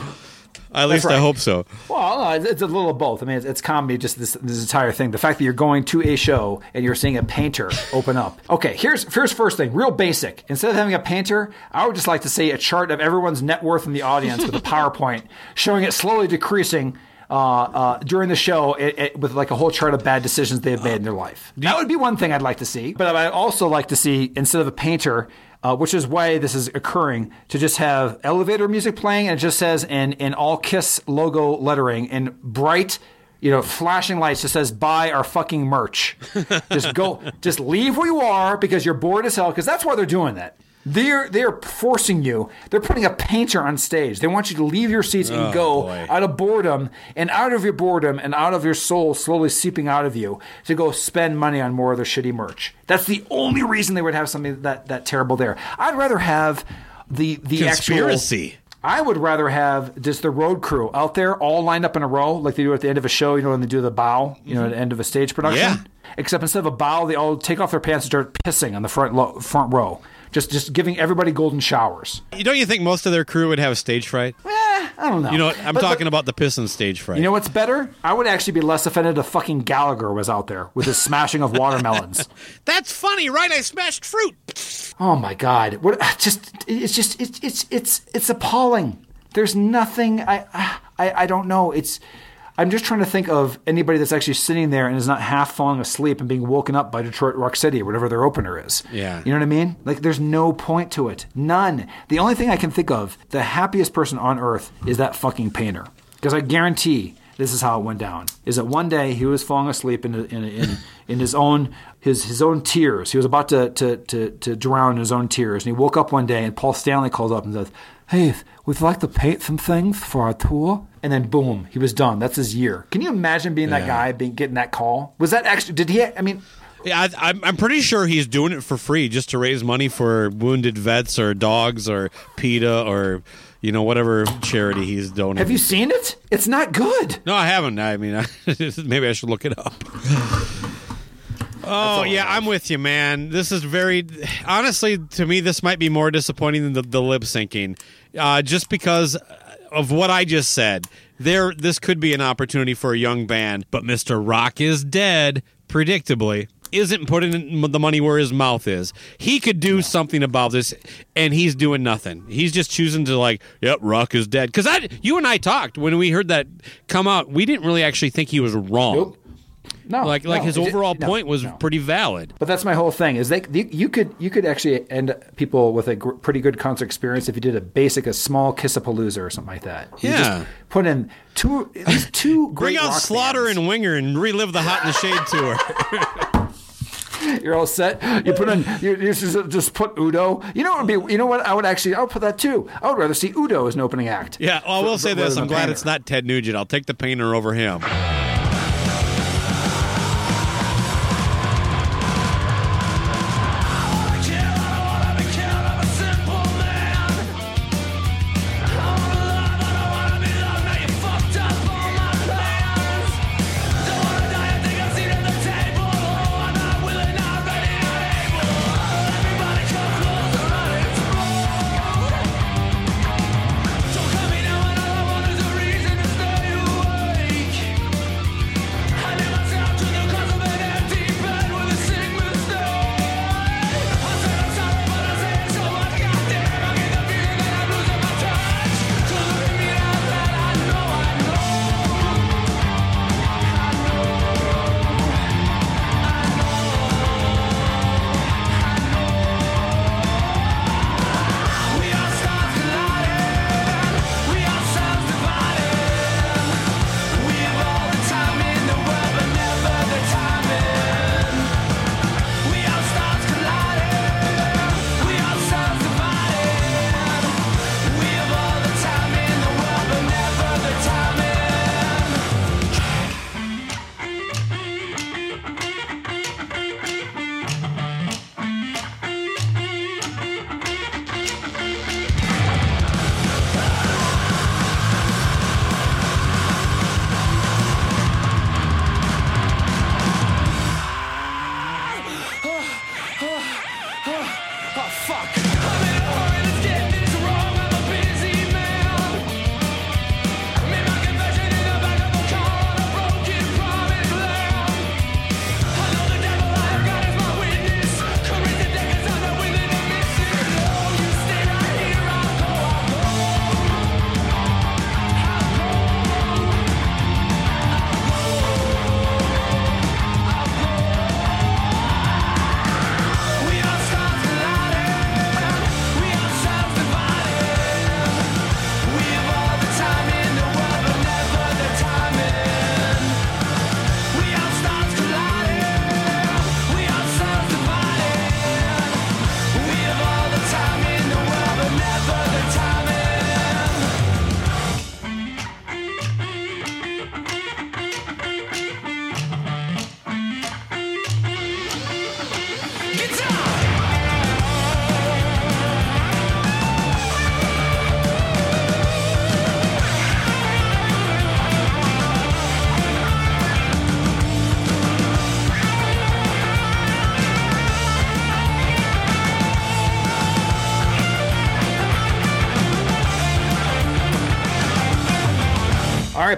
At least I hope so. Well, uh, it's, it's a little of both. I mean, it's, it's comedy, just this, this entire thing. The fact that you're going to a show and you're seeing a painter open up. Okay, here's here's first thing, real basic. Instead of having a painter, I would just like to see a chart of everyone's net worth in the audience with a PowerPoint showing it slowly decreasing. Uh, uh, during the show, it, it, with like a whole chart of bad decisions they've made in their life. That would be one thing I'd like to see. But I'd also like to see instead of a painter, uh, which is why this is occurring, to just have elevator music playing and it just says in, in all Kiss logo lettering in bright, you know, flashing lights just says buy our fucking merch. just go, just leave where you are because you're bored as hell because that's why they're doing that. They're they're forcing you. They're putting a painter on stage. They want you to leave your seats and Oh, go boy. out of boredom and out of your boredom and out of your soul slowly seeping out of you to go spend money on more of their shitty merch. That's the only reason they would have something that that terrible there. I'd rather have the the Conspiracy. actual I would rather have just the road crew out there all lined up in a row, like they do at the end of a show. You know, when they do the bow, you know, at the end of a stage production. Yeah. Except instead of a bow, they all take off their pants and start pissing on the front lo- front row. Just just giving everybody golden showers. You don't you think most of their crew would have stage fright? Eh, I don't know. You know, I'm But- talking but- about the pissing stage fright. You know what's better? I would actually be less offended if fucking Gallagher was out there with his smashing of watermelons. That's funny, right? I smashed fruit. Oh my god! What? Just it's just it's it's it's it's appalling. There's nothing. I I I don't know. It's. I'm just trying to think of anybody that's actually sitting there and is not half falling asleep and being woken up by Detroit Rock City or whatever their opener is. Yeah. You know what I mean? Like, there's no point to it. None. The only thing I can think of, the happiest person on earth is that fucking painter. Because I guarantee this is how it went down. Is that one day he was falling asleep in in, in, in his own his his own tears. He was about to, to to to drown in his own tears, and he woke up one day and Paul Stanley called up and says, "Hey, would you like to paint some things for our tour?" And then boom, he was done. That's his year. Can you imagine being that Yeah. guy, being getting that call? Was that actually? Did he? I mean, Yeah, I, I'm, I'm pretty sure he's doing it for free just to raise money for wounded vets or dogs or PETA or, you know, whatever charity he's donating. have you seen it? It's not good. No, I haven't. I mean, maybe I should look it up. Oh yeah, I'm with you, man. This is very honestly to me. This might be more disappointing than the, the lip syncing, uh, just because of what I just said. There, this could be an opportunity for a young band, but Mr. Rock is dead, predictably. Isn't putting the money where his mouth is. He could do something about this, and he's doing nothing. He's just choosing to like, yep, Rock is dead. Because I, you and I talked when we heard that come out. We didn't really actually think he was wrong. No, like like no, his it overall no, point was pretty valid. But that's my whole thing. Is they you, could you could actually end people with a gr- pretty good concert experience if you did a basic a small Kissapalooza or something like that. You Yeah. just put in two two great Bring out Slaughter and Winger and relive the Hot in the Shade tour. You're all set. You put in. You, you just, just put Udo. You know what would be. You know what? I would actually. I would put that too. I would rather see Udo as an opening act. Yeah, well, I will say this: I'm glad painter. it's not Ted Nugent. I'll take the painter over him.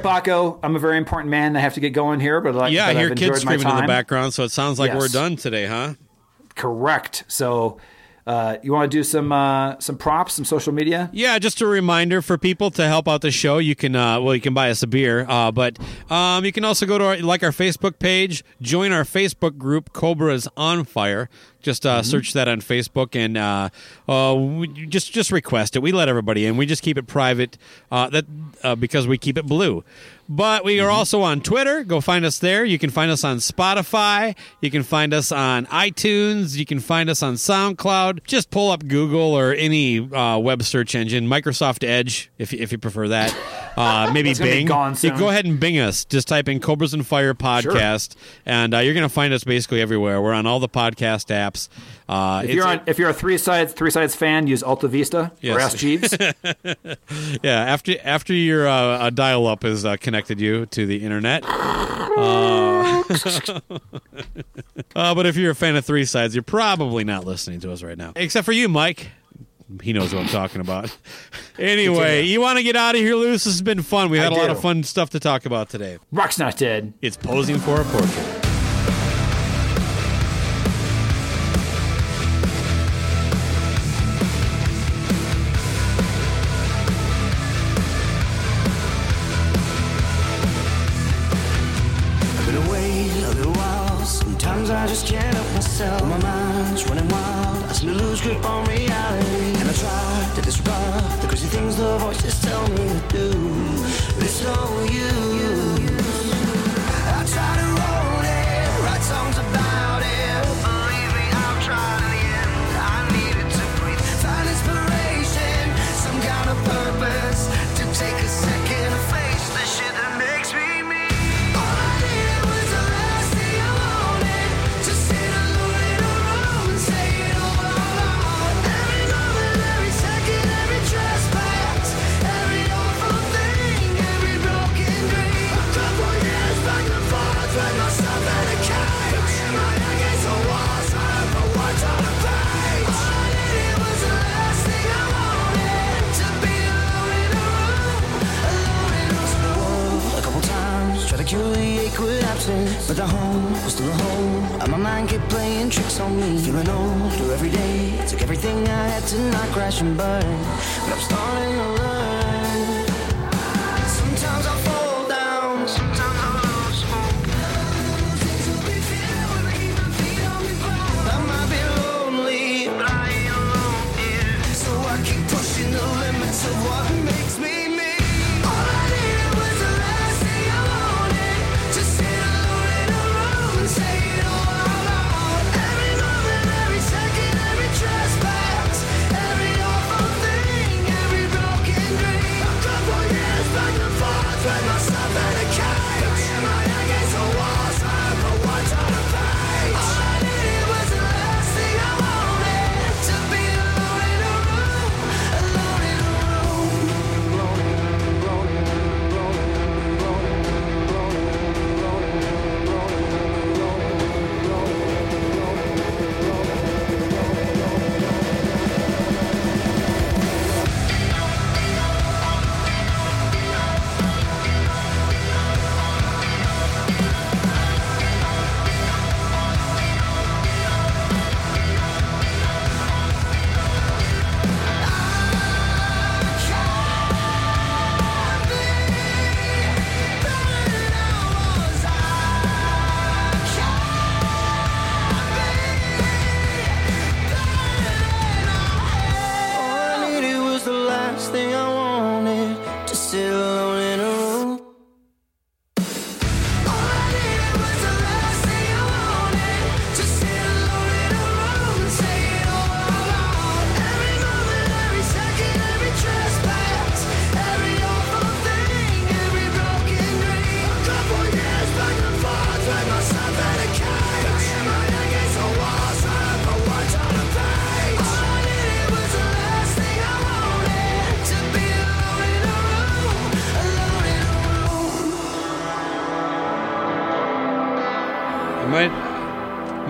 Right, Baco. I'm a very important man. I have to get going here, but like, yeah, I hear kids screaming in the background, so it sounds like Yes. we're done today, huh? Correct. So, uh, you want to do some uh, some props, some social media? Yeah, just a reminder for people to help out the show. You can, uh, well, you can buy us a beer, uh, but um, you can also go to our, like our Facebook page, join our Facebook group, Cobras on Fire. Just uh, search that on Facebook and uh, uh, just just request it. We let everybody in. We just keep it private uh, that uh, because we keep it blue. But we are also on Twitter. Go find us there. You can find us on Spotify. You can find us on iTunes. You can find us on SoundCloud. Just pull up Google or any uh, web search engine. Microsoft Edge, if, if you prefer that. Uh, maybe It's gonna be Bing. You go ahead and Bing us. Just type in Cobras and Fire podcast, and uh, you're going to find us basically everywhere. We're on all the podcast apps. Uh, If you're on, if you're a three sides three sides fan, use Alta Vista or Ask Jeeves. yeah, after after your uh, uh, dial up has uh, connected you to the internet. Uh, uh, but if you're a fan of Three Sides, you're probably not listening to us right now, except for you, Mike. He knows what I'm talking about. anyway, you want to get out of here, Luce? This has been fun. We had I a lot of fun stuff to talk about today. Rock's not dead. It's posing for a portrait.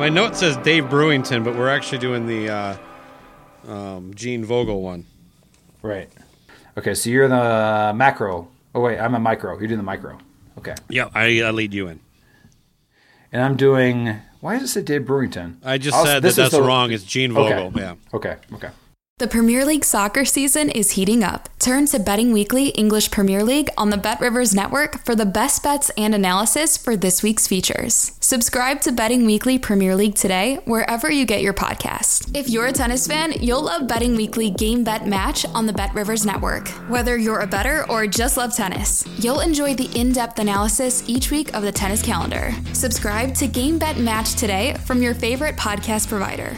My note says Dave Brewington, but we're actually doing the uh, um, Gene Vogel one. Right. Okay, so you're the macro Oh wait, I'm a micro. You're doing the micro. Okay. Yeah, I, I lead you in. And I'm doing. Why does it say Dave Brewington? I just Also- said that that's the- wrong. It's Gene Okay. Vogel. Yeah. Okay. Okay. The Premier League soccer season is heating up. Turn to Betting Weekly English Premier League on the BetRivers Network for the best bets and analysis for this week's features. Subscribe to Betting Weekly Premier League today, wherever you get your podcast. If you're a tennis fan, you'll love Betting Weekly Game Bet Match on the BetRivers Network. Whether you're a better or just love tennis, you'll enjoy the in depth analysis each week of the tennis calendar. Subscribe to Game Bet Match today from your favorite podcast provider.